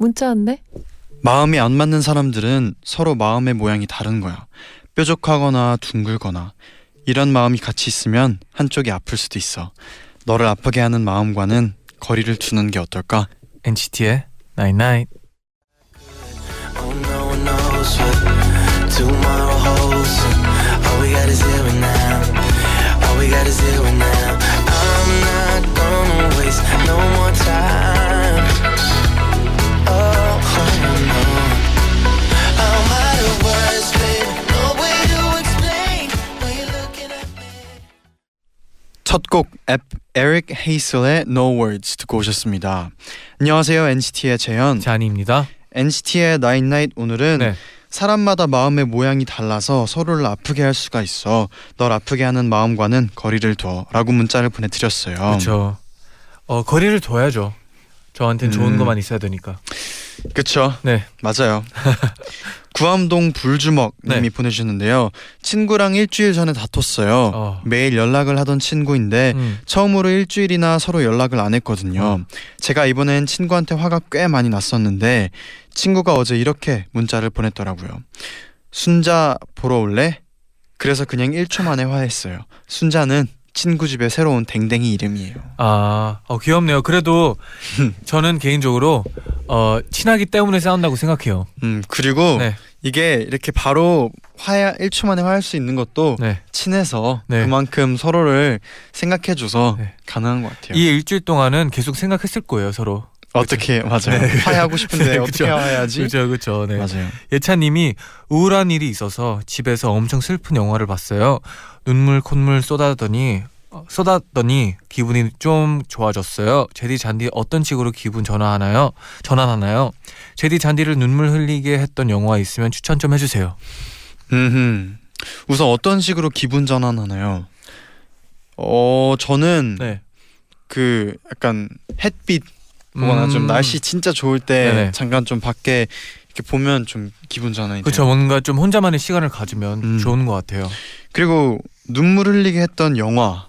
문자 왔네? 마음이 안 맞는 사람들은 서로 마음의 모양이 다른 거야. 뾰족하거나 둥글거나 이런 마음이 같이 있으면 한쪽이 아플 수도 있어. 너를 아프게 하는 마음과는 거리를 두는 게 어떨까? NCT의 Night Night. Oh. All we got is here and now. All we got is here and now. I'm not gonna waste no more time. 첫곡앱 에릭 헤이슬의 No Words 듣고 오셨습니다. 안녕하세요 NCT의 재현. 잔이입니다. NCT의 Night Night 오늘은 네. 사람마다 마음의 모양이 달라서 서로를 아프게 할 수가 있어. 널 아프게 하는 마음과는 거리를 둬라고 문자를 보내드렸어요. 그렇죠. 어 거리를 둬야죠. 저한테는 좋은 음. 것만 있어야 되니까. 그쵸? 네. 맞아요. 구암동 불주먹님이 네. 보내주셨는데요. 친구랑 일주일 전에 다퉜어요. 어. 매일 연락을 하던 친구인데 음. 처음으로 일주일이나 서로 연락을 안 했거든요. 음. 제가 이번엔 친구한테 화가 꽤 많이 났었는데 친구가 어제 이렇게 문자를 보냈더라고요. 순자 보러 올래? 그래서 그냥 1초 만에 화했어요. 순자는 친구 집에 새로운 댕댕이 이름이에요. 아, 어, 귀엽네요. 그래도 저는 개인적으로 어, 친하기 때문에 싸운다고 생각해요. 음 그리고 네. 이게 이렇게 바로 화야 1초 만에 화할 수 있는 것도 네. 친해서 네. 그만큼 서로를 생각해줘서 네. 가능한 것 같아요. 이 일주일 동안은 계속 생각했을 거예요, 서로. 어떻게 맞아요. 네. 화해하고 싶은데 네, 어떻게. 화해하지? 그렇죠, 그렇죠. 네. 맞아요. 예찬님이 우울한 일이 있어서 집에서 엄청 슬픈 영화를 봤어요. 눈물 콧물 쏟아더니 어, 쏟았더니 기분이 좀 좋아졌어요. 제디 잔디 어떤 식으로 기분 전환하나요? 전환하나요? 제디 잔디를 눈물 흘리게 했던 영화 있으면 추천 좀 해주세요. 음. 우선 어떤 식으로 기분 전환하나요? 어 저는 네. 그 약간 햇빛 보거나 좀 음. 날씨 진짜 좋을 때 네네. 잠깐 좀 밖에 이렇게 보면 좀 기분 전환이 그렇죠. 뭔가 좀 혼자만의 시간을 가지면 음. 좋은 것 같아요. 그리고 눈물 흘리게 했던 영화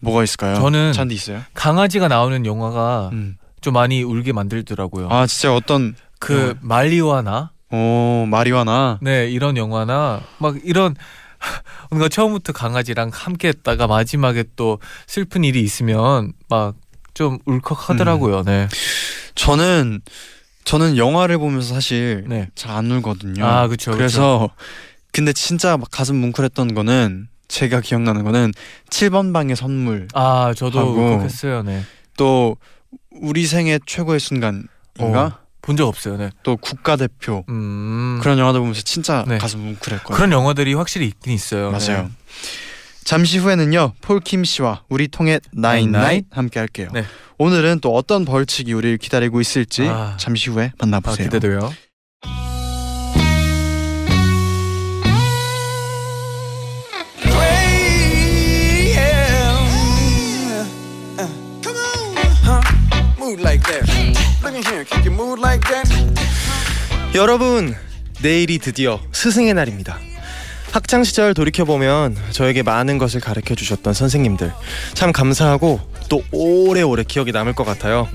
뭐가 있을까요? 저는 잔디 있어요? 강아지가 나오는 영화가 음. 좀 많이 울게 만들더라고요. 아 진짜 어떤 그 영화? 말리와 나어 마리화나 네 이런 영화나 막 이런 뭔가 처음부터 강아지랑 함께했다가 마지막에 또 슬픈 일이 있으면 막 좀 울컥하더라고요. 네. 저는 저는 영화를 보면서 사실 네. 잘안 울거든요. 아 그렇죠. 그래서 근데 진짜 막 가슴 뭉클했던 거는 제가 기억나는 거는 7번 방의 선물 아 저도. 울컥했어요. 네. 또 우리 생애 최고의 순간인가 어, 본적 없어요. 네. 또 국가대표 음. 그런 영화들 보면서 진짜 네. 가슴 뭉클했거든요. 그런 영화들이 확실히 있긴 있어요. 맞아요. 네. 잠시 후에는요 폴킴 씨와 우리 통해 나인 나잇 나잇. 함께 할게요. 네. 오늘은 또 어떤 벌칙이 우리를 기다리고 있을지 아. 잠시 후에 아, 만나보세요. 기대돼요. Like that? 여러분, 내일이 드디어 스승의 날입니다. 학창 시절 돌이켜 보면 저에게 많은 것을 가르쳐 주셨던 선생님들 참 감사하고 또 오래오래 기억이 남을 것 같아요.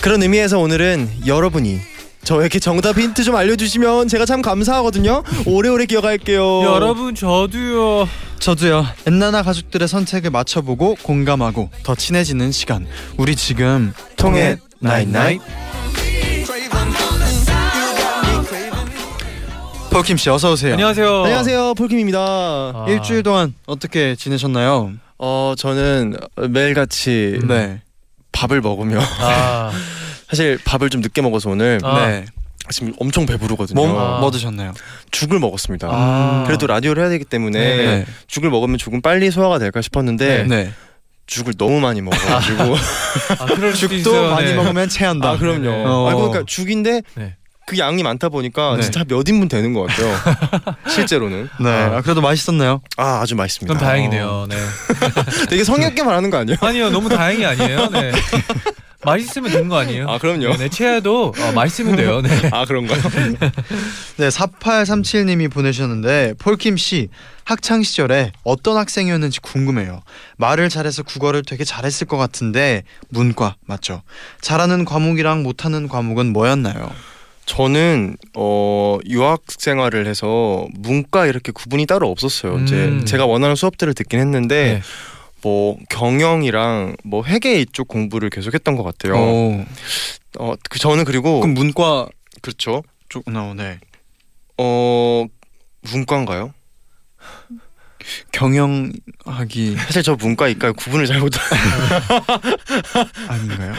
그런 의미에서 오늘은 여러분이 저에게 정답 힌트 좀 알려주시면 제가 참 감사하거든요. 오래오래 기억할게요. 여러분 저도요. 저도요. 엔나나 가족들의 선택을 맞춰보고 공감하고 더 친해지는 시간. 우리 지금 통했나잇나잇. 폴킴 씨 어서 오세요. 안녕하세요. 안녕하세요, 폴킴입니다. 아, 일주일 동안 어떻게 지내셨나요? 어 저는 매일같이 네. 밥을 먹으며 아, 사실 밥을 좀 늦게 먹어서 오늘 아. 네. 지금 엄청 배부르거든요. 뭐, 아. 뭐 드셨나요? 죽을 먹었습니다. 아. 그래도 라디오를 해야 되기 때문에 네. 네. 죽을 먹으면 조금 빨리 소화가 될까 싶었는데 네. 죽을 너무 많이 먹어가지고 아, 있어요. 많이 네. 먹으면 체한다. 아 그럼요. 네. 어. 아 그러니까 죽인데 네. 그 양이 많다 보니까 네. 진짜 몇 인분 되는 것 같아요. 실제로는 네. 아, 그래도 맛있었나요? 아 아주 맛있습니다. 그럼 다행이네요. 네. 되게 성의 없게 말하는 거 아니에요? 아니요, 너무 다행이 아니에요. 네. 맛있으면 되는 거 아니에요? 아 그럼요. 네, 네, 체해도 어, 맛있으면 돼요. 네. 아 그런가요? 네, 4837님이 보내주셨는데 폴킴 씨 학창 시절에 어떤 학생이었는지 궁금해요. 말을 잘해서 국어를 되게 잘했을 것 같은데 문과 맞죠? 잘하는 과목이랑 못하는 과목은 뭐였나요? 저는 어 유학 생활을 해서 문과 이렇게 구분이 따로 없었어요. 이제 음. 제가 원하는 수업들을 듣긴 했는데 네. 뭐 경영이랑 뭐 회계 이쪽 공부를 계속했던 것 같아요. 오, 어, 그 저는 그리고 그럼 문과 그렇죠. 쪽, 어, 네. 어 문과인가요? 경영학이 사실 저 문과 이과 구분을 잘 못하. 아닌가요?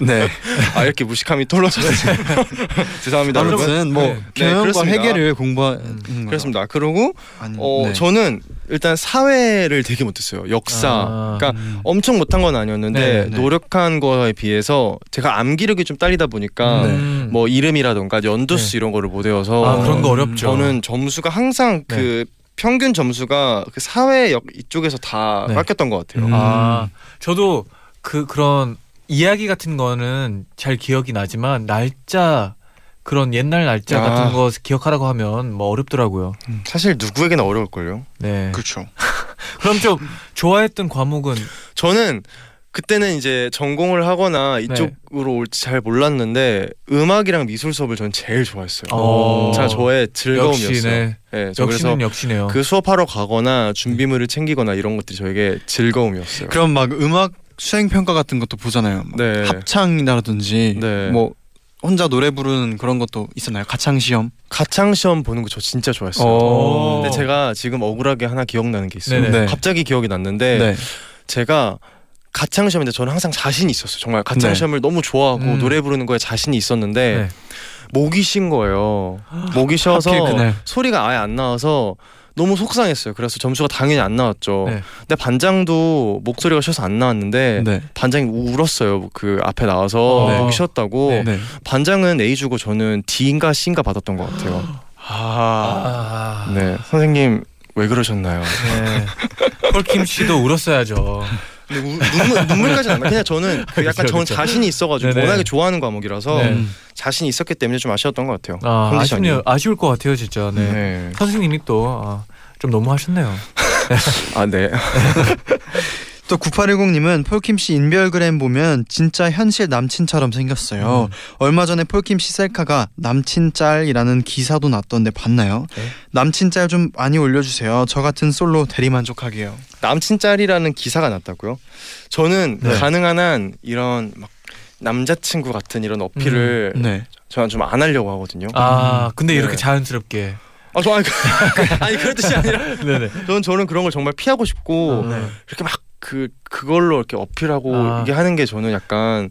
네. 아 이렇게 무식함이 털러졌어요. 죄송합니다, 여러분. 아무튼 뭐 네. 경영과 그렇습니다. 회계를 공부하는 음. 그렇습니다. 그리고 아니, 어 네. 저는 일단 사회를 되게 못했어요. 역사. 아, 그러니까 음. 엄청 못한 건 아니었는데 네, 네. 노력한 거에 비해서 제가 암기력이 좀 딸리다 보니까 음. 뭐 이름이라던가 연도수 이런 거를 못 외워서 아, 그런 거 음, 어렵죠. 저는 점수가 항상 네. 그 평균 점수가 그 사회 역 이쪽에서 다 네. 깎였던 것 같아요. 음. 아, 저도 그 그런 이야기 같은 거는 잘 기억이 나지만 날짜 그런 옛날 날짜 아. 같은 거 기억하라고 하면 뭐 어렵더라고요. 사실 누구에게나 어려울 걸요. 네. 그렇죠. 그럼 좀 좋아했던 과목은 저는 그때는 이제 전공을 하거나 네. 이쪽으로 올지 잘 몰랐는데 음악이랑 미술 수업을 전 제일 좋아했어요. 어. 자 저의 즐거움이었어요. 역시 네. 네, 저 그래서 역시는 역시네요. 그 수업하러 가거나 준비물을 챙기거나 이런 것들이 저에게 즐거움이었어요. 그럼 막 음악 수행 평가 같은 것도 보잖아요. 막 네. 합창이라든지 네. 뭐 혼자 노래 부르는 그런 것도 있었나요? 가창 시험? 가창 시험 보는 거 저 진짜 좋아했어요. 오. 근데 제가 지금 억울하게 하나 기억나는 게 있어요. 네네. 네. 갑자기 기억이 났는데 네. 제가 가창 시험인데 저는 항상 자신이 있었어요. 정말 가창 네. 시험을 너무 좋아하고 음. 노래 부르는 거에 자신이 있었는데 네. 목이 쉰 거예요. 목이 쉬어서. 소리가 아예 안 나와서 너무 속상했어요. 그래서 점수가 당연히 안 나왔죠. 네. 근데 반장도 목소리가 쉬어서 안 나왔는데 네. 반장이 울었어요. 그 앞에 나와서 네. 목이 쉬었다고. 네. 네. 반장은 A 주고 저는 D인가 C인가 받았던 것 같아요. 아. 아. 네, 선생님 왜 그러셨나요? 네. 폴킴 씨도 울었어야죠. 눈물 눈물까지는 안 나. 그냥 저는 그 약간 저는. 자신이 있어가지고 네네. 워낙에 좋아하는 과목이라서 네. 음. 자신이 있었기 때문에 좀 아쉬웠던 것 같아요. 아, 컨디션이. 아쉽네요. 아쉬울 것 같아요, 진짜. 네. 네. 선생님이 또 아, 좀 너무 하셨네요. 아 네. 또 9810님은 폴킴 씨 인별그램 보면 진짜 현실 남친처럼 생겼어요. 음. 얼마 전에 폴킴 씨 셀카가 남친 짤이라는 기사도 났던데 봤나요? 네. 남친 짤 좀 많이 올려주세요. 저 같은 솔로 대리만족하게요. 남친 짤이라는 기사가 났다고요? 저는 네. 가능한 한 이런 막 남자친구 같은 이런 어필을 네. 저는 좀 안 하려고 하거든요. 아, 근데 이렇게 네. 자연스럽게. 아, 저 아니, 그, 아니 그런 뜻이 아니라 네네. 저는 저는 그런 걸 정말 피하고 싶고 네. 이렇게 막 그 그걸로 이렇게 어필하고 아. 이게 하는 게 저는 약간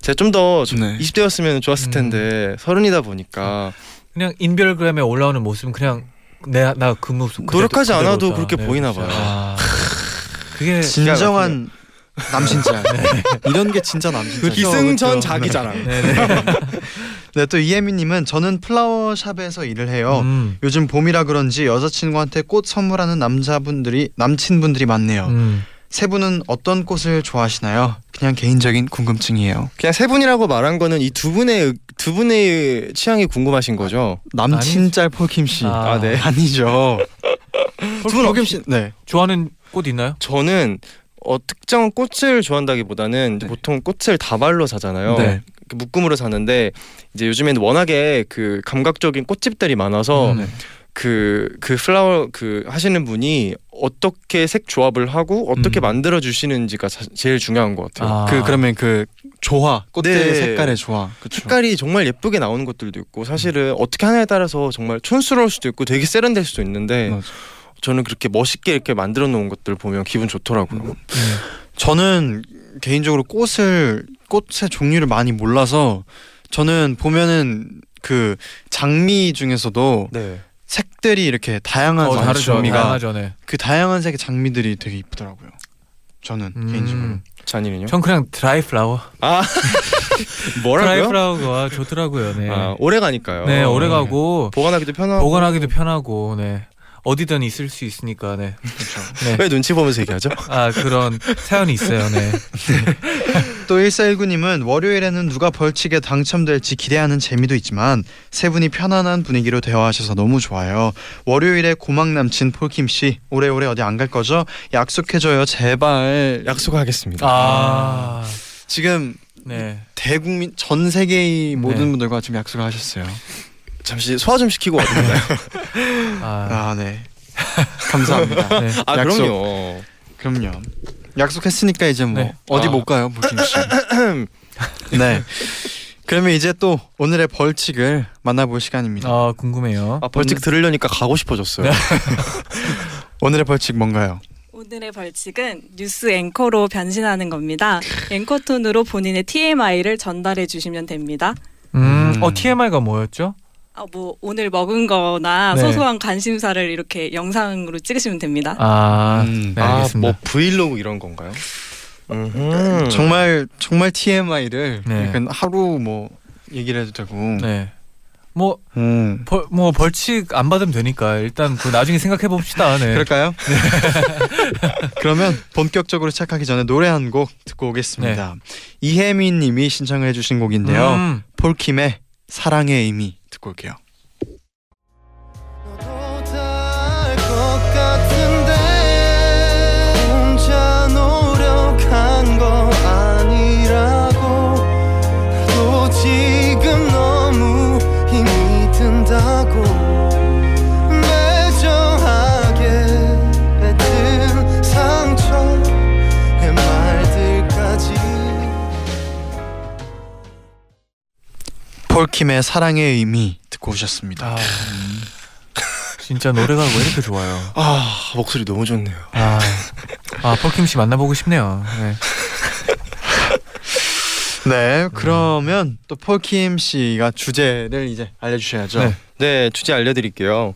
제가 좀더 네. 20대였으면 좋았을 음. 텐데 서른이다 보니까 그냥 인별그램에 올라오는 모습은 그냥 내나 그 모습 그대로- 노력하지 그대로다. 않아도 그렇게 보이나 그렇죠. 봐요. 아, 그게 진정한 남친 짤. 이런 게 진짜 남친 짤. 그쵸, 기승전 그쵸. 자기 자랑. 네네. 네, 또 이혜미님은 저는 플라워샵에서 일을 해요. 음, 요즘 봄이라 그런지 여자친구한테 꽃 선물하는 남자분들이 남친분들이 많네요. 음. 세 분은 어떤 꽃을 좋아하시나요? 그냥 개인적인 궁금증이에요. 그냥 세 분이라고 말한 거는 이 두 분의 의- 두 분의 취향이 궁금하신 거죠? 남친 짤 폴킴 씨. 아, 아, 네. 아니죠. 폴킴 폴킴 씨. 네. 좋아하는 꽃 있나요? 저는 어, 특정 꽃을 좋아한다기보다는 네. 보통 꽃을 다발로 사잖아요. 네. 그 묶음으로 사는데 이제 요즘에는 워낙에 그 감각적인 꽃집들이 많아서 음. 네. 그, 그 플라워 그 하시는 분이 어떻게 색 조합을 하고 어떻게 음. 만들어 주시는지가 사- 제일 중요한 것 같아요. 아. 그 그러면 그 조화 꽃의 네. 색깔의 조화. 그쵸? 색깔이 정말 예쁘게 나오는 것들도 있고 사실은 어떻게 하냐에 따라서 정말 촌스러울 수도 있고 되게 세련될 수도 있는데 맞아. 저는 그렇게 멋있게 이렇게 만들어 놓은 것들 보면 기분 좋더라고요. 음. 저는 개인적으로 꽃을 꽃의 종류를 많이 몰라서 저는 보면은 그 장미 중에서도 네. 색들이 이렇게 다양한 어, 다르죠. 장미가 다양하죠. 네. 그 다양한 색의 장미들이 되게 이쁘더라고요. 저는 음. 개인적으로. 잔이는요? 전 그냥 드라이 플라워. 아 드라이 뭐라고요? 플라워가 좋더라고요. 네. 아 오래 가니까요. 네, 오래 가고 보관하기도 편하고. 보관하기도 편하고 네. 어디든 있을 수 있으니까 네. 네. 왜 눈치 보면서 얘기하죠? 아, 그런 사연이 있어요. 네. 또 1419님은 월요일에는 누가 벌칙에 당첨될지 기대하는 재미도 있지만 세 분이 편안한 분위기로 대화하셔서 너무 좋아요. 월요일에 고막 남친 폴킴 씨 오래오래 어디 안 갈 거죠? 약속해줘요 제발. 약속하겠습니다. 아. 지금 네. 대국민 전 세계의 모든 네. 분들과 지금 약속을 하셨어요. 잠시 소화 좀 시키고 와드릴까요? 아. 아 네. 감사합니다. 네. 아 약속. 그럼요. 그럼요. 약속했으니까 이제 뭐 네. 어디 아. 못 가요, 폴킴 씨. 네. 그러면 이제 또 오늘의 벌칙을 만나볼 시간입니다. 아, 궁금해요. 아 벌칙 들으려니까 가고 싶어졌어요. 오늘의 벌칙 뭔가요? 오늘의 벌칙은 뉴스 앵커로 변신하는 겁니다. 앵커 톤으로 본인의 TMI를 전달해 주시면 됩니다. 음. 음. 어, TMI가 뭐였죠? 아, 뭐 오늘 먹은 거나 네. 소소한 관심사를 이렇게 영상으로 찍으시면 됩니다. 아, 음. 네, 아, 알겠습니다. 뭐 브이로그 이런 건가요? 음흠. 정말 정말 TMI를 네. 하루 뭐 얘기를 해도 되고. 네. 뭐, 음. 벌, 뭐 벌칙 안 받으면 되니까 일단 그 나중에 생각해 봅시다. 네. 그럴까요? 그러면 본격적으로 시작하기 전에 노래 한 곡 듣고 오겠습니다. 이혜민 님이 신청을 해주신 곡인데요. 음. 폴킴의 사랑의 의미 듣고 올게요. 킴의 사랑의 의미 듣고 오셨습니다. 아, 진짜 노래가 왜 이렇게 좋아요? 아 목소리 너무 좋네요. 아, 아 폴킴 씨 만나보고 싶네요. 네. 네, 그러면 또 폴킴 씨가 주제를 이제 알려주셔야죠. 네. 네 주제 알려드릴게요.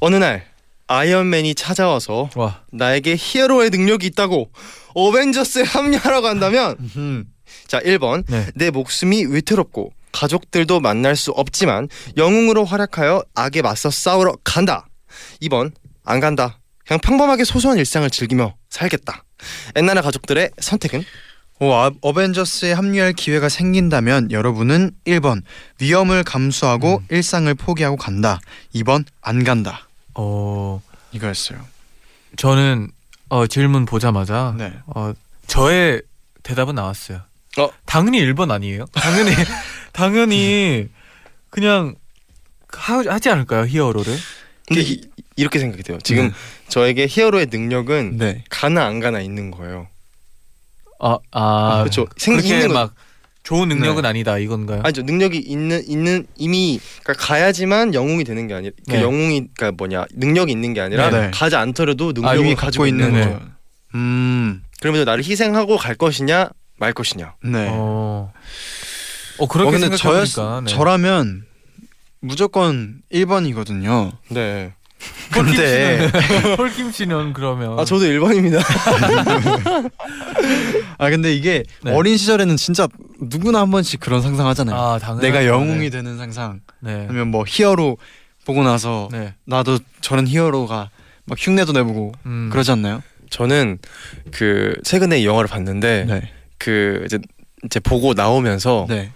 어느 날 아이언맨이 찾아와서 와, 나에게 히어로의 능력이 있다고 어벤져스에 합류하라고 한다면 음, 자 1번 네. 내 목숨이 위태롭고 가족들도 만날 수 없지만 영웅으로 활약하여 악에 맞서 싸우러 간다. 2번 안 간다. 그냥 평범하게 소소한 일상을 즐기며 살겠다. 엔나나 가족들의 선택은 오, 아, 어벤져스에 합류할 기회가 생긴다면 여러분은 1번 위험을 감수하고 일상을 포기하고 간다. 2번 안 간다. 어, 이거였어요. 저는 어, 질문 보자마자 네. 어, 저의 대답은 나왔어요. 어? 당연히 1번 아니에요? 당연히 당연히 그냥 하, 하지 않을까요 히어로를? 근데 이, 이렇게 생각이 돼요. 지금 네. 저에게 히어로의 능력은 네. 가나 안 가나 있는 거예요. 아, 아, 그렇죠. 생- 그렇게 있는 거- 막 좋은 능력은 네. 아니다 이건가요? 아니죠. 능력이 있는 있는 이미 그러니까 가야지만 영웅이 되는 게 아니라 그 네. 영웅이 그러니까 뭐냐 능력이 있는 게 아니라 네, 네. 가지 않더라도 능력을 아, 가지고 있는 네. 거. 음, 그러면서 나를 희생하고 갈 것이냐 말 것이냐. 네. 어, 어 그렇게 어, 근데 저였, 생각해보니까 네. 저라면 무조건 1번이거든요. 네. 근데 폴킴 씨는 그러면 아 저도 1번입니다. 아 근데 이게 네. 어린 시절에는 진짜 누구나 한 번씩 그런 상상하잖아요. 아 당연 내가 영웅이 되는 상상. 네. 아니면 뭐 히어로 보고 나서 네. 나도 저런 히어로가 막 흉내도 내보고 음. 그러지 않나요? 저는 그 최근에 이 영화를 봤는데 네. 그 이제 이제 보고 나오면서 네.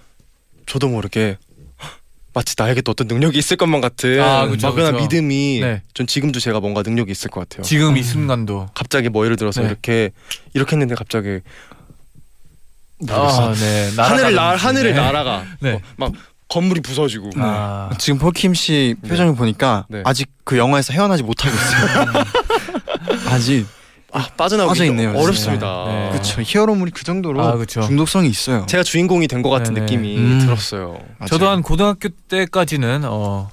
저도 모르게 헉, 마치 나에게 또 어떤 능력이 있을 것만 같은 아, 그쵸, 막연한 그쵸. 믿음이 네. 전 지금도 제가 뭔가 능력이 있을 것 같아요. 지금 이 순간도 갑자기 뭐 예를 들어서 네. 이렇게 이렇게 했는데 갑자기 아, 네. 하늘을 날. 하늘을 네. 날아가 네. 어, 막 건물이 부서지고 아, 지금 폴킴 씨 표정을 보니까 네. 아직 그 영화에서 헤어나지 못하고 있어요. 아직 아 빠져나오기 빠져 있네요, 어렵습니다. 네. 그쵸 히어로물이 그 정도로 아, 그쵸. 중독성이 있어요. 제가 주인공이 된 것 같은 네네. 느낌이 음. 들었어요. 저도 맞아요. 한 고등학교 때까지는 어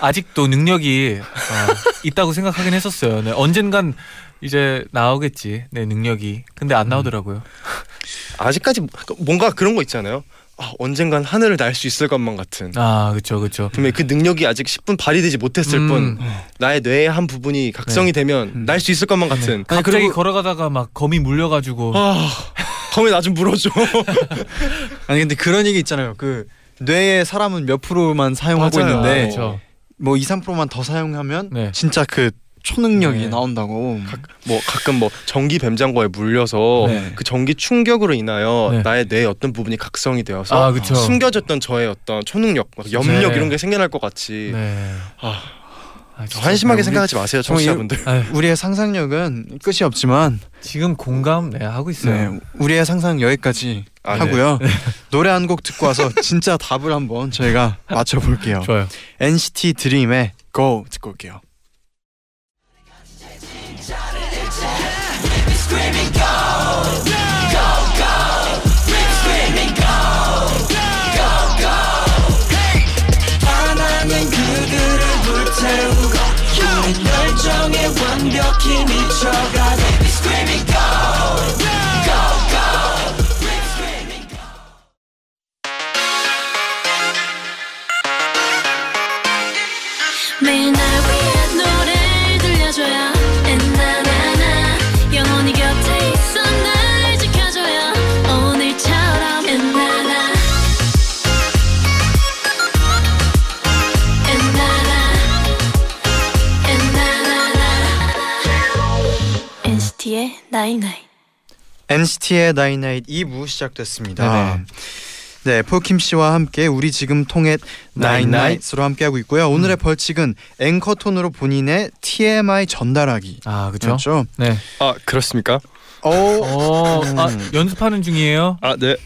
아직도 능력이 어, 있다고 생각하긴 했었어요. 네, 언젠간 이제 나오겠지. 네, 능력이. 근데 안 나오더라고요. 아직까지 뭔가 그런 거 있잖아요. 아, 언젠간 하늘을 날 수 있을 것만 같은. 아 그쵸 그쵸. 분명히 그 능력이 아직 10분 발휘되지 못했을 음. 뿐 나의 뇌의 한 부분이 각성이 되면 음. 날수 있을 것만 같은. 갑자기 그리고- 걸어가다가 막 거미 물려가지고 아, 검에 나 좀 물어줘. 아니 근데 그런 얘기 있잖아요. 그 뇌의 사람은 몇 프로만 사용하고 맞아요. 있는데 그쵸. 뭐 2, 3%만 더 사용하면 네. 진짜 그 초능력이 네. 나온다고. 뭐 가끔 뭐 전기 뱀장어에 물려서 네. 그 전기 충격으로 인하여 네. 나의 뇌의 어떤 부분이 각성이 되어서 아. 숨겨졌던 저의 어떤 초능력, 막 염력 네. 이런 게 생겨날 것 같이 네. 아, 아. 한심하게 우리- 생각하지 마세요, 청취자분들. 아유, 우리의 상상력은 끝이 없지만 지금 공감 네 하고 있어요. 네, 우리의 상상 여기까지 아, 네. 하고요. 노래 한 곡 듣고 와서 진짜 답을 한번 저희가 맞춰볼게요. 좋아요. NCT 드림의 Go 듣고 올게요. 불태우고 우린 열정에 완벽히 미쳐가 Screaming NCT의 나인나잇 2부 시작됐습니다. 네네. 네, 포킴 씨와 함께 우리 지금 통해 나인나잇으로 함께하고 있고요. 오늘의 벌칙은 앵커 톤으로 본인의 TMI 전달하기. 아. 그렇죠? 네. 아 그렇습니까? 오, 어, 아 음. 연습하는 중이에요. 아 네.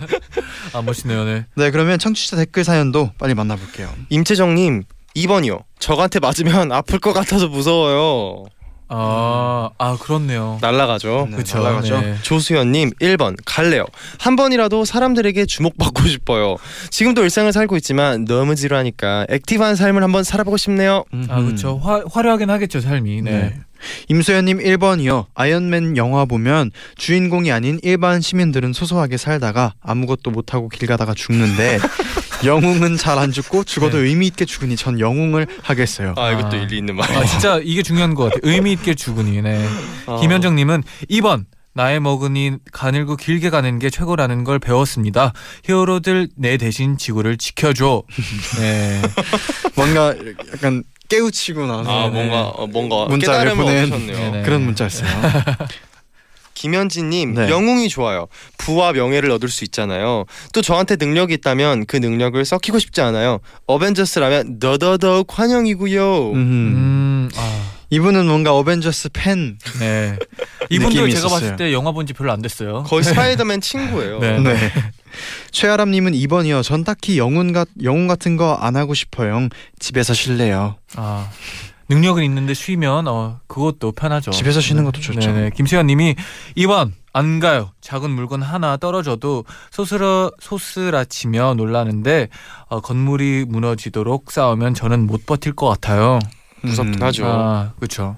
아 멋있네요. 네. 네, 그러면 청취자 댓글 사연도 빨리 만나 볼게요. 임채정 님 2번이요. 저한테 맞으면 아플 것 같아서 무서워요. 아, 아 그렇네요. 날라가죠. 네, 그쵸. 날아가죠. 네. 조수연님 1번 갈래요. 한 번이라도 사람들에게 주목받고 싶어요. 지금도 일상을 살고 있지만 너무 지루하니까 active한 삶을 한번 살아보고 싶네요. 아 그쵸. 화, 화려하긴 하겠죠 삶이. 네. 네. 임소연님 1번이요. 아이언맨 영화 보면 주인공이 아닌 일반 시민들은 소소하게 살다가 아무것도 못하고 길 가다가 죽는데 영웅은 잘 안 죽고 죽어도 네. 의미 있게 죽으니 전 영웅을 하겠어요. 아 이것도 아. 일리 있는 말. 아 진짜 이게 중요한 것 같아요. 의미 있게 죽으니. 네. 아. 김현정님은 2번 나의 먹으니 가늘고 길게 가는 게 최고라는 걸 배웠습니다. 히어로들 내 대신 지구를 지켜줘. 네. 뭔가 약간 깨우치고 나서 아 네, 네. 뭔가 어, 뭔가 문자를 보낸-. 네, 네. 그런 문자였어요. 김현진님 네. 영웅이 좋아요. 부와 명예를 얻을 수 있잖아요. 또 저한테 능력이 있다면 그 능력을 썩히고 싶지 않아요. 어벤져스라면 더더더욱 환영이고요. 음. 음. 아. 이분은 뭔가 어벤져스 팬. 네. 이분도 느낌이 제가 있었어요. 봤을 때 영화 본 지 별로 안 됐어요. 거의 스파이더맨 친구예요. 네. 네. 최아람님은 2번이요. 전 딱히 영웅 같 영웅 같은 거 안 하고 싶어요. 집에서 쉴래요. 아. 능력은 있는데 쉬면 어 그것도 편하죠. 집에서 쉬는 것도 좋죠. 네네. 김수현님이 2번 안 가요. 작은 물건 하나 떨어져도 소스라 소스라치며 놀라는데 어, 건물이 무너지도록 싸우면 저는 못 버틸 것 같아요. 무섭긴 음. 하죠. 아 그렇죠.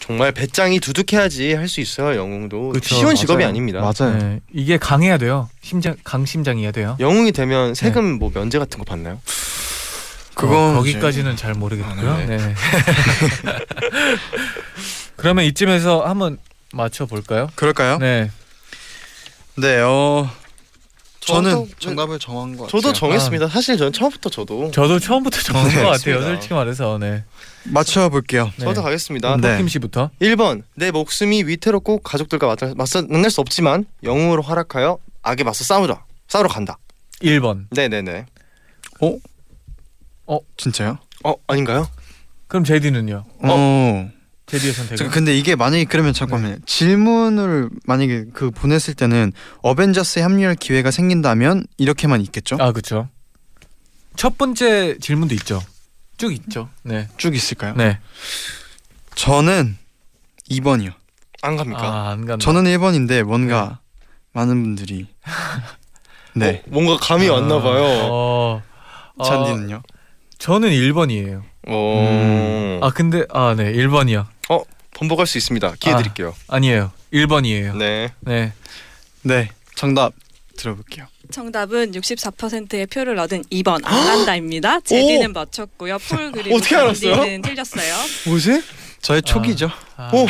정말 배짱이 두둑해야지 할 수 있어요. 영웅도 그쵸, 쉬운 직업이 맞아요. 아닙니다. 맞아요. 네. 이게 강해야 돼요. 심장 강심장이어야 돼요. 영웅이 되면 세금 뭐 면제 같은 거 받나요? 그건 어, 거기까지는 잘 모르겠고요. 아, 네. 네. 그러면 이쯤에서 한번 맞춰 볼까요? 그럴까요? 네. 네. 어 저는 정답을 정한 것 같아요. 저도 정했습니다. 사실 저는 처음부터 저도 저도 처음부터 정한 네, 것 같아요. 솔직히 말해서 네. 맞춰 볼게요. 네. 저도 가겠습니다. 네. 김 씨부터. 1번 내 목숨이 위태롭고 가족들과 맞서, 맞서 만날 수 없지만 영웅으로 활약하여 악에 맞서 싸우자 싸우러 간다. 1번. 네 네 네. 진짜요? 어 아닌가요? 그럼 제디는요? 어. 제디의 선택은? 저 근데 이게 만약에 그러면 잠깐만요. 질문을 만약에 그 보냈을 때는 어벤져스에 합류할 기회가 생긴다면 이렇게만 있겠죠? 아 그렇죠. 첫 번째 질문도 있죠. 쭉 있죠. 네. 쭉 있을까요? 네. 저는 2번이요. 안 갑니까? 아 안 간다. 저는 1번인데 뭔가 많은 분들이 네. 어, 뭔가 감이 왔나 봐요. 어, 어, 찬디는요? 저는 1번이에요. 어... 아 근데 아 네. 1번이요. 번복할 수 있습니다. 기회 아. 드릴게요. 아니에요. 1번이에요. 네. 네. 네. 정답 들어볼게요. 정답은 64%의 표를 얻은 2번 안간다입니다. 제디는 맞췄고요. 폴 그리고 어떻게 알았어요? 틀렸어요. 뭐지? 저의 촉이죠. 아. 오!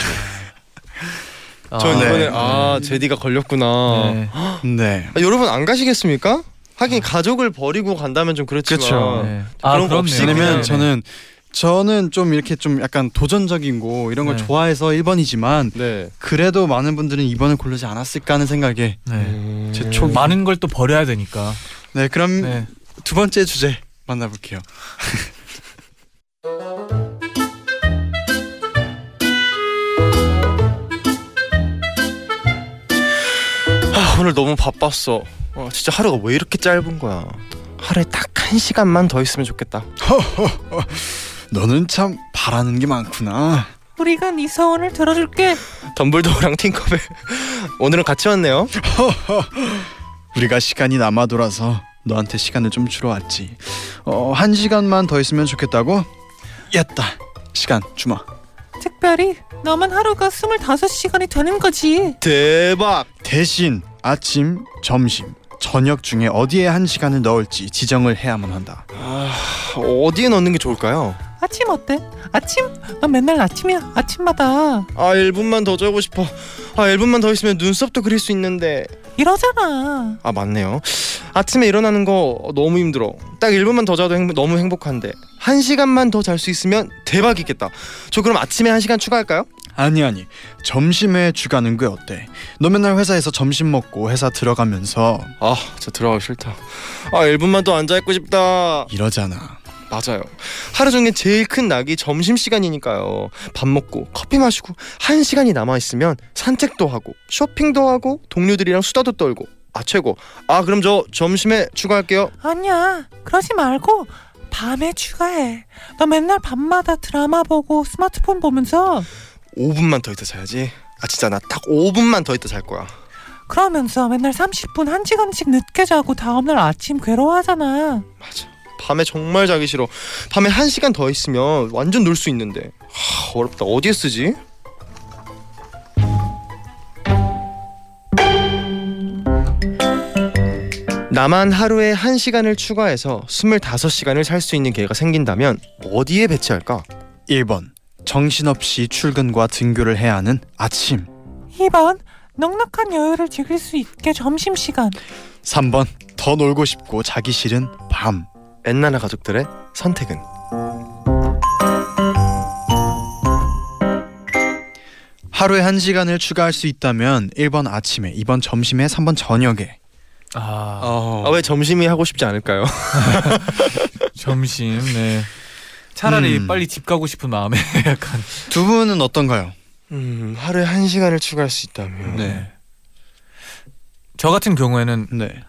아, 저 네. 이번에 아 제디가 걸렸구나. 네. 네. 아, 여러분 안 가시겠습니까? 하긴 가족을 버리고 간다면 좀 그렇지만 그쵸. 네. 그런 거 그렇네요. 없이 왜냐면 저는 저는 좀 이렇게 좀 약간 도전적이고 이런 걸 네. 좋아해서 1번이지만 네. 그래도 많은 분들은 2번을 고르지 않았을까 하는 생각에 네. 음... 제 촉- 많은 걸 또 버려야 되니까. 네 그럼 네. 두 번째 주제 만나볼게요. 아, 오늘 너무 바빴어. 어, 진짜 하루가 왜 이렇게 짧은 거야? 하루에 딱 한 시간만 더 있으면 좋겠다. 너는 참 바라는 게 많구나. 우리가 네 소원을 들어줄게. 덤블도어랑 팅커벨 오늘은 같이 왔네요. 우리가 시간이 남아 돌아서 너한테 시간을 좀 주러 왔지. 어, 한 시간만 더 있으면 좋겠다고? 였다. 시간 주마. 특별히 너만 하루가 25시간이 되는 거지. 대박. 대신 아침, 점심, 저녁 중에 어디에 한 시간을 넣을지 지정을 해야만 한다. 아, 어디에 넣는 게 좋을까요? 아침 어때? 아침? 난 맨날 아침이야. 아침마다. 아 1분만 더 자고 싶어. 아 1분만 더 있으면 눈썹도 그릴 수 있는데. 이러잖아. 아 맞네요. 아침에 일어나는 거 너무 힘들어. 딱 1분만 더 자도 행, 너무 행복한데 한 시간만 더 잘 수 있으면 대박이겠다. 저 그럼 아침에 한 시간 추가할까요? 아니 아니 점심에 주가는 게 어때? 너 맨날 회사에서 점심 먹고 회사 들어가면서 아, 저 들어가기 싫다. 아 1분만 더 앉아 있고 싶다. 이러잖아. 맞아요. 하루 중에 제일 큰 낙이 점심 시간이니까요. 밥 먹고 커피 마시고 한 시간이 남아 있으면 산책도 하고 쇼핑도 하고 동료들이랑 수다도 떨고 아 최고. 아 그럼 저 점심에 추가할게요. 아니야. 그러지 말고 밤에 추가해. 너 맨날 밤마다 드라마 보고 스마트폰 보면서 5분만 더 있다 자야지. 아 진짜 나 딱 5분만 더 있다 잘 거야. 그러면서 맨날 30분 1시간씩 늦게 자고 다음날 아침 괴로워하잖아. 맞아. 밤에 정말 자기 싫어. 밤에 한 시간 더 있으면 완전 놀 수 있는데. 하, 어렵다. 어디에 쓰지? 나만 하루에 한 시간을 추가해서 25시간을 살 수 있는 기회가 생긴다면 어디에 배치할까? 1번 정신없이 출근과 등교를 해야 하는 아침. 2번 넉넉한 여유를 즐길 수 있게 점심시간. 3번 더 놀고 싶고 자기 싫은 밤. 엔나나 가족들의 선택은? 하루에 한 시간을 추가할 수 있다면 1번 아침에 2번 점심에 3번 저녁에. 아. 아, 왜 점심이 하고 싶지 않을까요? 점심 네 차라리 음. 빨리 집 가고 싶은 마음에 약간 두 분은 어떤가요? 음, 하루에 한 시간을 추가할 수 있다면 네. 저 같은 경우에는 네.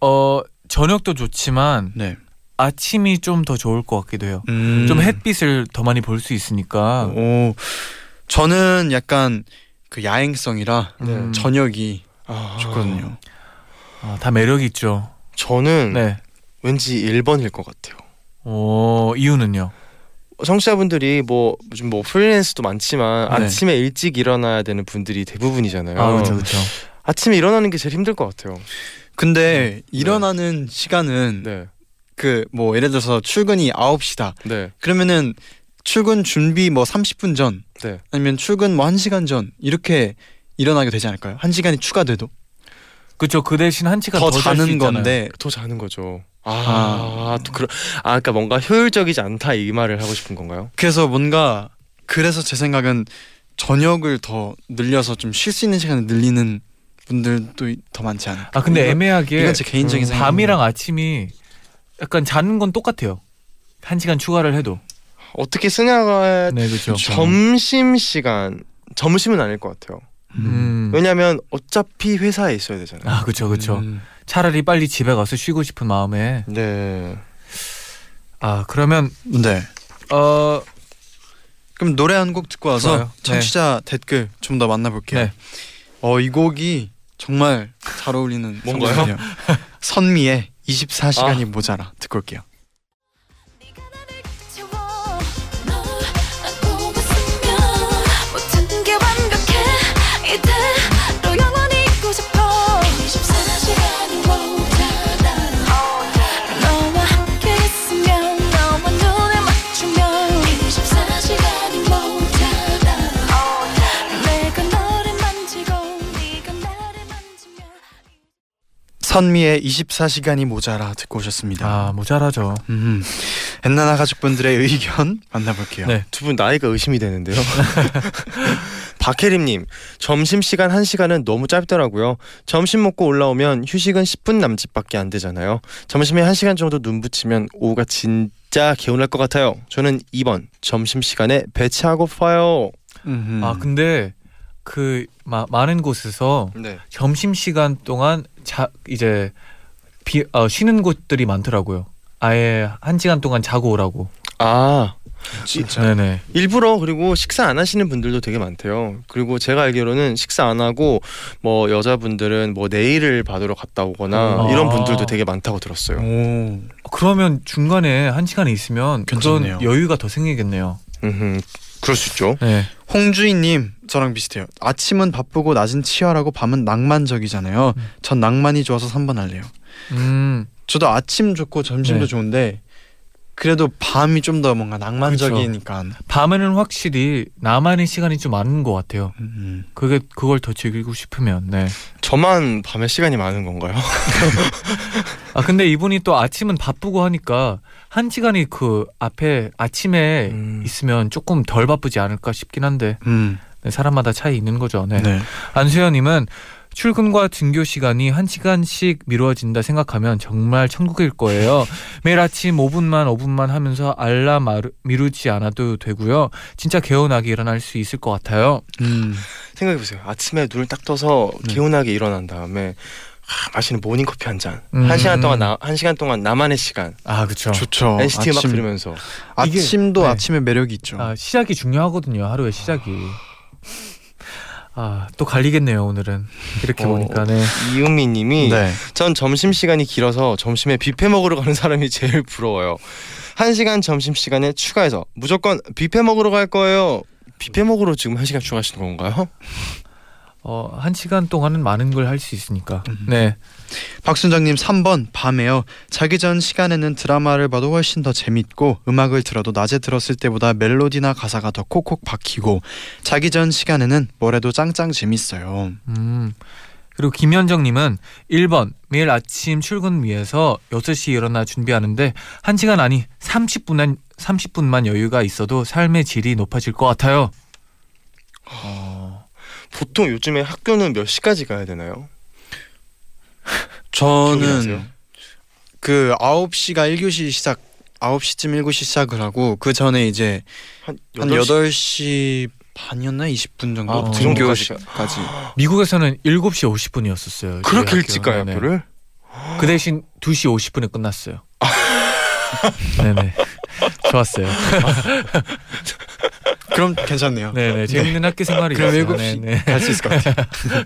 어 저녁도 좋지만 네. 아침이 좀 더 좋을 것 같기도 해요. 음. 좀 햇빛을 더 많이 볼 수 있으니까. 오. 저는 약간 그 야행성이라 네. 음, 저녁이 아, 좋거든요. 아, 다 매력 있죠. 저는 네. 왠지 1번일 것 같아요. 오 이유는요. 청취자분들이 뭐 요즘 뭐 프리랜서도 많지만 네. 아침에 일찍 일어나야 되는 분들이 대부분이잖아요. 아 그렇죠 그렇죠. 아침에 일어나는 게 제일 힘들 것 같아요. 근데 일어나는 시간은 네, 그뭐 예를 들어서 출근이 9시다. 네, 그러면은 출근 준비 뭐 30분 전 네. 아니면 출근 뭐 1시간 전 이렇게 일어나게 되지 않을까요? 한 시간이 추가돼도 그렇죠. 그 대신 한 시간 더더잘수 자는 있잖아요. 건데 더 자는 거죠. 아. 아, 또 그러, 아, 그러니까 뭔가 효율적이지 않다 이 말을 하고 싶은 건가요? 그래서 뭔가 그래서 제 생각은 저녁을 더 늘려서 좀 쉴 수 있는 시간을 늘리는 분들도 더 많지 않을까. 아 근데 애매하게 이건 제 개인적인 음, 생각. 밤이랑 아침이 약간 자는 건 똑같아요. 한 시간 추가를 해도. 어떻게 쓰냐가 네 그렇죠. 점심 시간 점심은 아닐 것 같아요. 음. 왜냐하면 어차피 회사에 있어야 되잖아요. 아 그렇죠 그렇죠. 음. 차라리 빨리 집에 가서 쉬고 싶은 마음에. 네. 아 그러면 네. 어 그럼 노래 한 곡 듣고 와서 좋아요. 청취자 댓글 좀 더 만나볼게요. 네. 어이 곡이 정말 잘 어울리는 뭔가요? 선미의 24시간이 모자라 듣고 올게요. 선미의 24시간이 모자라 듣고 오셨습니다. 아 모자라죠. 음, 엔나나 가족분들의 의견 만나볼게요. 네. 두 분 나이가 의심이 되는데요. 박혜림님 점심 시간 1 시간은 너무 짧더라고요. 점심 먹고 올라오면 휴식은 10분 남짓밖에 안 되잖아요. 점심에 1 시간 정도 눈 붙이면 오후가 진짜 개운할 것 같아요. 저는 2번 점심 시간에 배치하고파요. 음흠. 아 근데 그 마, 많은 곳에서 네. 점심 시간 동안 자 이제 비, 어, 쉬는 곳들이 많더라고요. 아예 한 시간 동안 자고 오라고. 아 진짜. 네네. 일부러 그리고 식사 안 하시는 분들도 되게 많대요. 그리고 제가 알기로는 식사 안 하고 뭐 여자분들은 뭐 네일을 받으러 갔다 오거나 음. 이런 아. 분들도 되게 많다고 들었어요. 오. 그러면 중간에 한 시간 있으면 괜찮네요. 그런 여유가 더 생기겠네요. 음, 그럴 수 있죠. 네. 홍주인님 저랑 비슷해요. 아침은 바쁘고 낮은 치열하고 밤은 낭만적이잖아요. 음. 전 낭만이 좋아서 3번 할래요. 음. 저도 아침 좋고 점심도 네. 좋은데 그래도 밤이 좀 더 뭔가 낭만적이니까. 밤에는 확실히 나만의 시간이 좀 많은 것 같아요. 음. 그게 그걸 더 즐기고 싶으면. 네. 저만 밤에 시간이 많은 건가요? 아 근데 이분이 또 아침은 바쁘고 하니까 한 시간이 그 앞에 아침에 음. 있으면 조금 덜 바쁘지 않을까 싶긴 한데 음. 네, 사람마다 차이 있는 거죠. 네. 네. 안수현님은 출근과 등교 시간이 한 시간씩 미뤄진다 생각하면 정말 천국일 거예요. 매일 아침 5분만 5분만 하면서 알람 미루지 않아도 되고요. 진짜 개운하게 일어날 수 있을 것 같아요. 음. 생각해 보세요. 아침에 눈을 딱 떠서 네. 개운하게 일어난 다음에 하, 마시는 모닝 커피 한 잔. 음. 한 시간 동안 나, 한 시간 동안 나만의 시간. 아 그렇죠. 좋죠. NCT 음악 아침, 들으면서. 아침도 네. 아침에 매력이 있죠. 아, 시작이 중요하거든요. 하루의 시작이. 아 또 갈리겠네요 오늘은 이렇게 어, 보니까 네. 이은미님이 네. 전 점심 시간이 길어서 점심에 뷔페 먹으러 가는 사람이 제일 부러워요. 한 시간 점심 시간에 추가해서 무조건 뷔페 먹으러 갈 거예요. 뷔페 먹으러 지금 한 시간 추가하시는 건가요? 어, 한 시간 동안은 많은 걸 할 수 있으니까. 음. 네. 박순정님 3번 밤에요. 자기 전 시간에는 드라마를 봐도 훨씬 더 재밌고 음악을 들어도 낮에 들었을 때보다 멜로디나 가사가 더 콕콕 박히고 자기 전 시간에는 뭘 해도 짱짱 재밌어요. 음. 그리고 김현정님은 1번 매일 아침 출근 위해서 6시 일어나 준비하는데 1시간 아니 30분만 30분만 여유가 있어도 삶의 질이 높아질 것 같아요. 어, 보통 요즘에 학교는 몇 시까지 가야 되나요? 저는? 그 9시가 1교시 시작 9시쯤 7시 시작을 하고 그 전에 이제 한한 8시 반이었나 20분 정도 아, 그 등교시까지 미국에서는 7시 50분이었었어요. 그렇게 일찍 가요 학교를? 그 대신 2시 50분에 끝났어요. 네네. 좋았어요. 그럼 괜찮네요. 네네. 재밌는 학교 생활이 그럼 있어요. 7시 네네. 갈수 있을 것 같아요.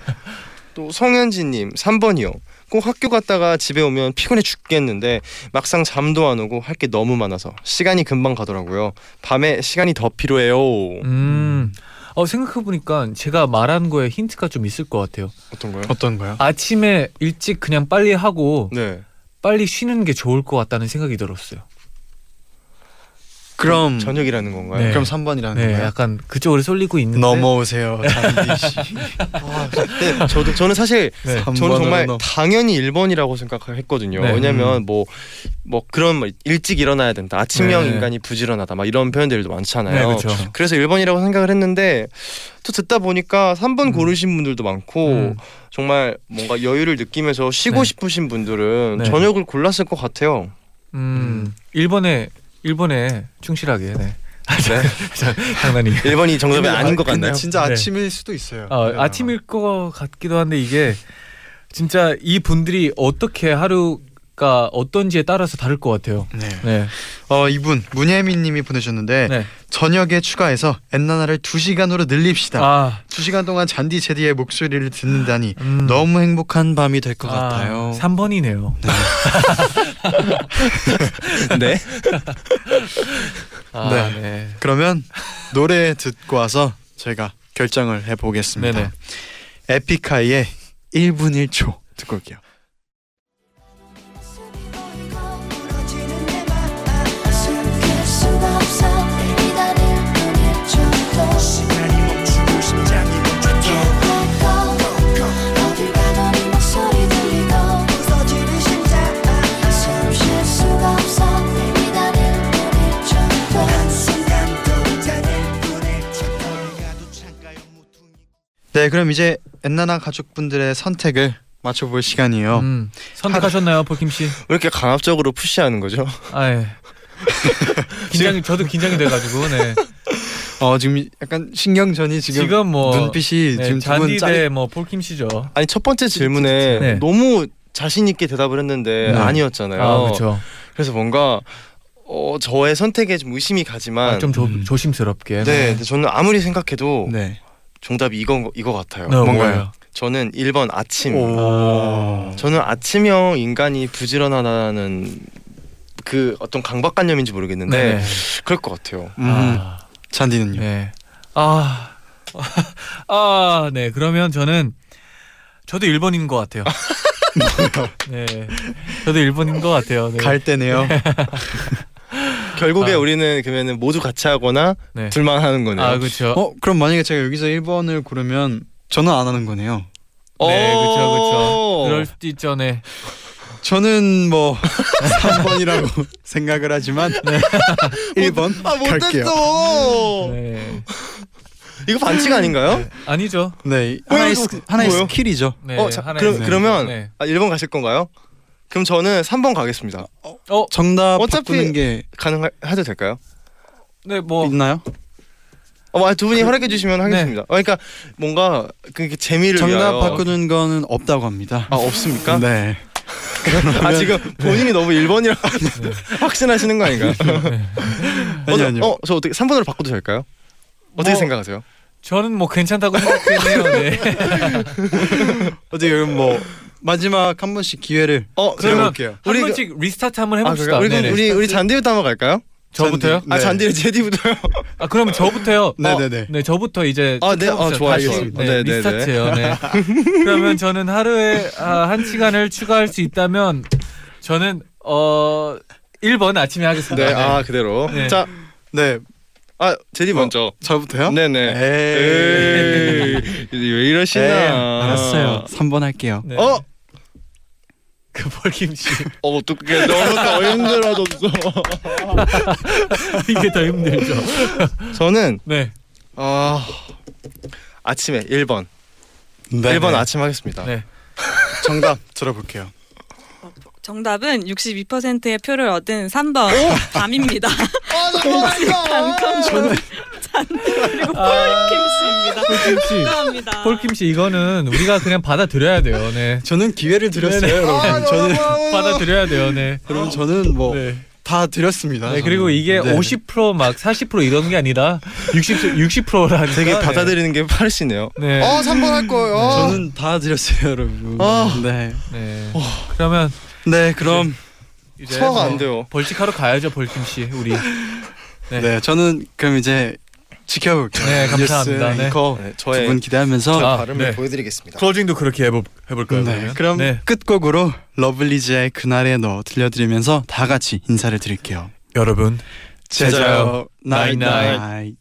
또 성현진님 3번이요. 꼭 학교 갔다가 집에 오면 피곤해 죽겠는데 막상 잠도 안 오고 할 게 너무 많아서 시간이 금방 가더라고요. 밤에 시간이 더 필요해요. 음. 어 생각해 보니까 제가 말한 거에 힌트가 좀 있을 것 같아요. 어떤 거요? 어떤 거요? 아침에 일찍 그냥 빨리 하고 네. 빨리 쉬는 게 좋을 것 같다는 생각이 들었어요. 그럼 저녁이라는 건가요? 네. 그럼 3번이라는 네, 건가요? 약간 그쪽으로 쏠리고 있는데. 넘어오세요, 잔디 씨. 아, 네, 저도 저는 사실 네. 저는 3번으로 정말 넘- 당연히 1번이라고 생각했거든요. 네. 왜냐면 뭐뭐 그런 뭐 일찍 일어나야 된다. 아침형 네. 인간이 부지런하다. 막 이런 표현들도 많잖아요. 네, 그렇죠. 그래서 1번이라고 생각을 했는데 또 듣다 보니까 3번 음. 고르신 분들도 많고 음. 정말 뭔가 여유를 느끼면서 쉬고 네. 싶으신 분들은 네. 저녁을 골랐을 것 같아요. 음. 일본에 일본에 충실하게. 네. 자, 장난이. 1번이 정답이 아닌 아- 것 같나요? 진짜 네. 아침일 수도 있어요. 어, 아침일 것 같기도 한데 이게 진짜 이 분들이 어떻게 하루 가 어떤지에 따라서 다를 것 같아요. 네. 네. 어 이분 문혜민님이 보내셨는데 네. 저녁에 추가해서 엔나나를 2 시간으로 늘립시다. 아, 2 시간 동안 잔디 제디의 목소리를 듣는다니 음. 너무 행복한 밤이 될것 아, 같아요. 3 번이네요. 네. 아, 네. 네. 그러면 노래 듣고 와서 저희가 결정을 해보겠습니다. 네네. 에픽하이의 1분 1초 듣고 올게요. 네, 그럼 이제 엔나나 가족분들의 선택을 맞춰볼 시간이에요. 음, 선택하셨나요, 폴킴 씨? 왜 이렇게 강압적으로 푸시하는 거죠? 아, 예. 긴장, 저도 긴장이 돼가지고, 네. 어 지금 약간 신경전이 지금, 지금, 뭐 눈빛이 네, 지금 잔디 짜리 대뭐 폴킴 씨죠. 아니 첫 번째 질문에 네. 너무 자신 있게 대답을 했는데 네. 아니었잖아요. 아, 그렇죠. 그래서 뭔가 어, 저의 선택에 좀 의심이 가지만 아, 좀 조, 음. 조심스럽게. 네, 근데 저는 아무리 생각해도 네. 정답이 이거 이거 같아요. 네, 뭔가요? 저는 1번 아침. 오. 저는 아침형 인간이 부지런하다는 그 어떤 강박관념인지 모르겠는데 네. 그럴 것 같아요. 음. 아, 잔디는요? 네. 아, 아, 네. 그러면 저는 저도 1번인 것 같아요. 네. 저도 1번인 것 같아요. 네. 갈 때네요. 결국에 아. 우리는 그러면은 모두 같이 하거나 네. 둘만 하는 거네요. 아, 그렇죠. 어 그럼 만약에 제가 여기서 1번을 고르면 저는 안 하는 거네요. 네, 그렇죠, 오. 그렇죠. 그럴 수도 있죠, 네. 저는 뭐 3번이라고 생각을 하지만 1번 아 갈게요. 네. 이거 반칙 아닌가요? 아니죠. 네 하나의 스, 하나의? skill이죠. 네. 어, 자, 하나의 그럼 네. 그러면 네. 아, 1번 가실 건가요? 그럼 저는 3번 가겠습니다. 어, 정답 어차피- 바꾸는 게 가능해도 될까요? 네, 뭐 있나요? 어, 아, 두 분이 허락해 주시면 하겠습니다. 어, 그러니까 뭔가 그 재미를 정답 위하여 바꾸는 거는 없다고 합니다. 아 없습니까? 네. 아 지금 본인이 너무 1번이라고 확신하시는 거 아닌가요? 아니 아니요. 어, 저 어떻게 3번으로 바꿔도 될까요? 어떻게 뭐, 생각하세요? 저는 뭐 괜찮다고 생각해요. 네. 어떻게 그럼 뭐 마지막 한 번씩 기회를 어, 그러면 드려볼게요. 한 우리 번씩 restart 한번 아, 해봅시다. 그럴까요? 우리, 네네. 그럼 우리 우리 잔디부터 한번 갈까요? 저부터요? 잔디. 아 네. 잔디를 제디부터요. 아 그러면 저부터요. 네네네. 어, 네 저부터 이제 아, 네. 아, 좋아요. 알겠습니다. 네, 네, 네, 리스타트요. 네. 그러면 저는 하루에 아, 한 시간을 추가할 수 있다면 저는 어 1번 아침에 하겠습니다. 네, 아 그대로. 네. 자, 네. 아 제디 먼저. 저부터요? 네네. 에이. 에이, 왜 이러시나? 네, 알았어요. 3번 할게요. 네. 어, 그 펄김씨 어 어떡해 너무 더 힘들어졌어. 이게 더 힘들죠. 저는 네. 아 아침에 1번. 네. 1번 아침 하겠습니다. 네. 정답 들어볼게요. 정답은 62%의 표를 얻은 3번 밤입니다. 아, 당첨 저는 그리고 폴킴 씨입니다. 폴킴씨. 축하합니다. 폴킴 씨 이거는 우리가 그냥 받아들여야 돼요. 네. 저는 기회를 드렸어요, 네네. 여러분. 저는 받아들여야 돼요. 네. 여러분 저는 뭐다 네. 드렸습니다. 네, 그리고 이게 네. 50%막 40% 이런 게 아니라 60 60%라니까. 되게 받아들이는 게 빠르시네요. 네. 어 3번 할 거예요. 저는 다 드렸어요, 여러분. 아. 네. 네. 그러면 네, 그럼 이제 소화가 뭐안 돼요. 벌칙하러 가야죠, 벌킴 씨. 우리. 네. 네. 저는 그럼 이제 지켜볼게요. 네, 감사합니다. 네. 네, 두 저의 분 기대하면서 아, 발음을 네. 보여드리겠습니다. 클로징도 그렇게 해볼 해볼까요? 네, 그러면? 그럼 네. 끝곡으로 러블리즈의 그날의 너 들려드리면서 다 같이 인사를 드릴게요. 여러분 제자요 나잇, night. 나잇.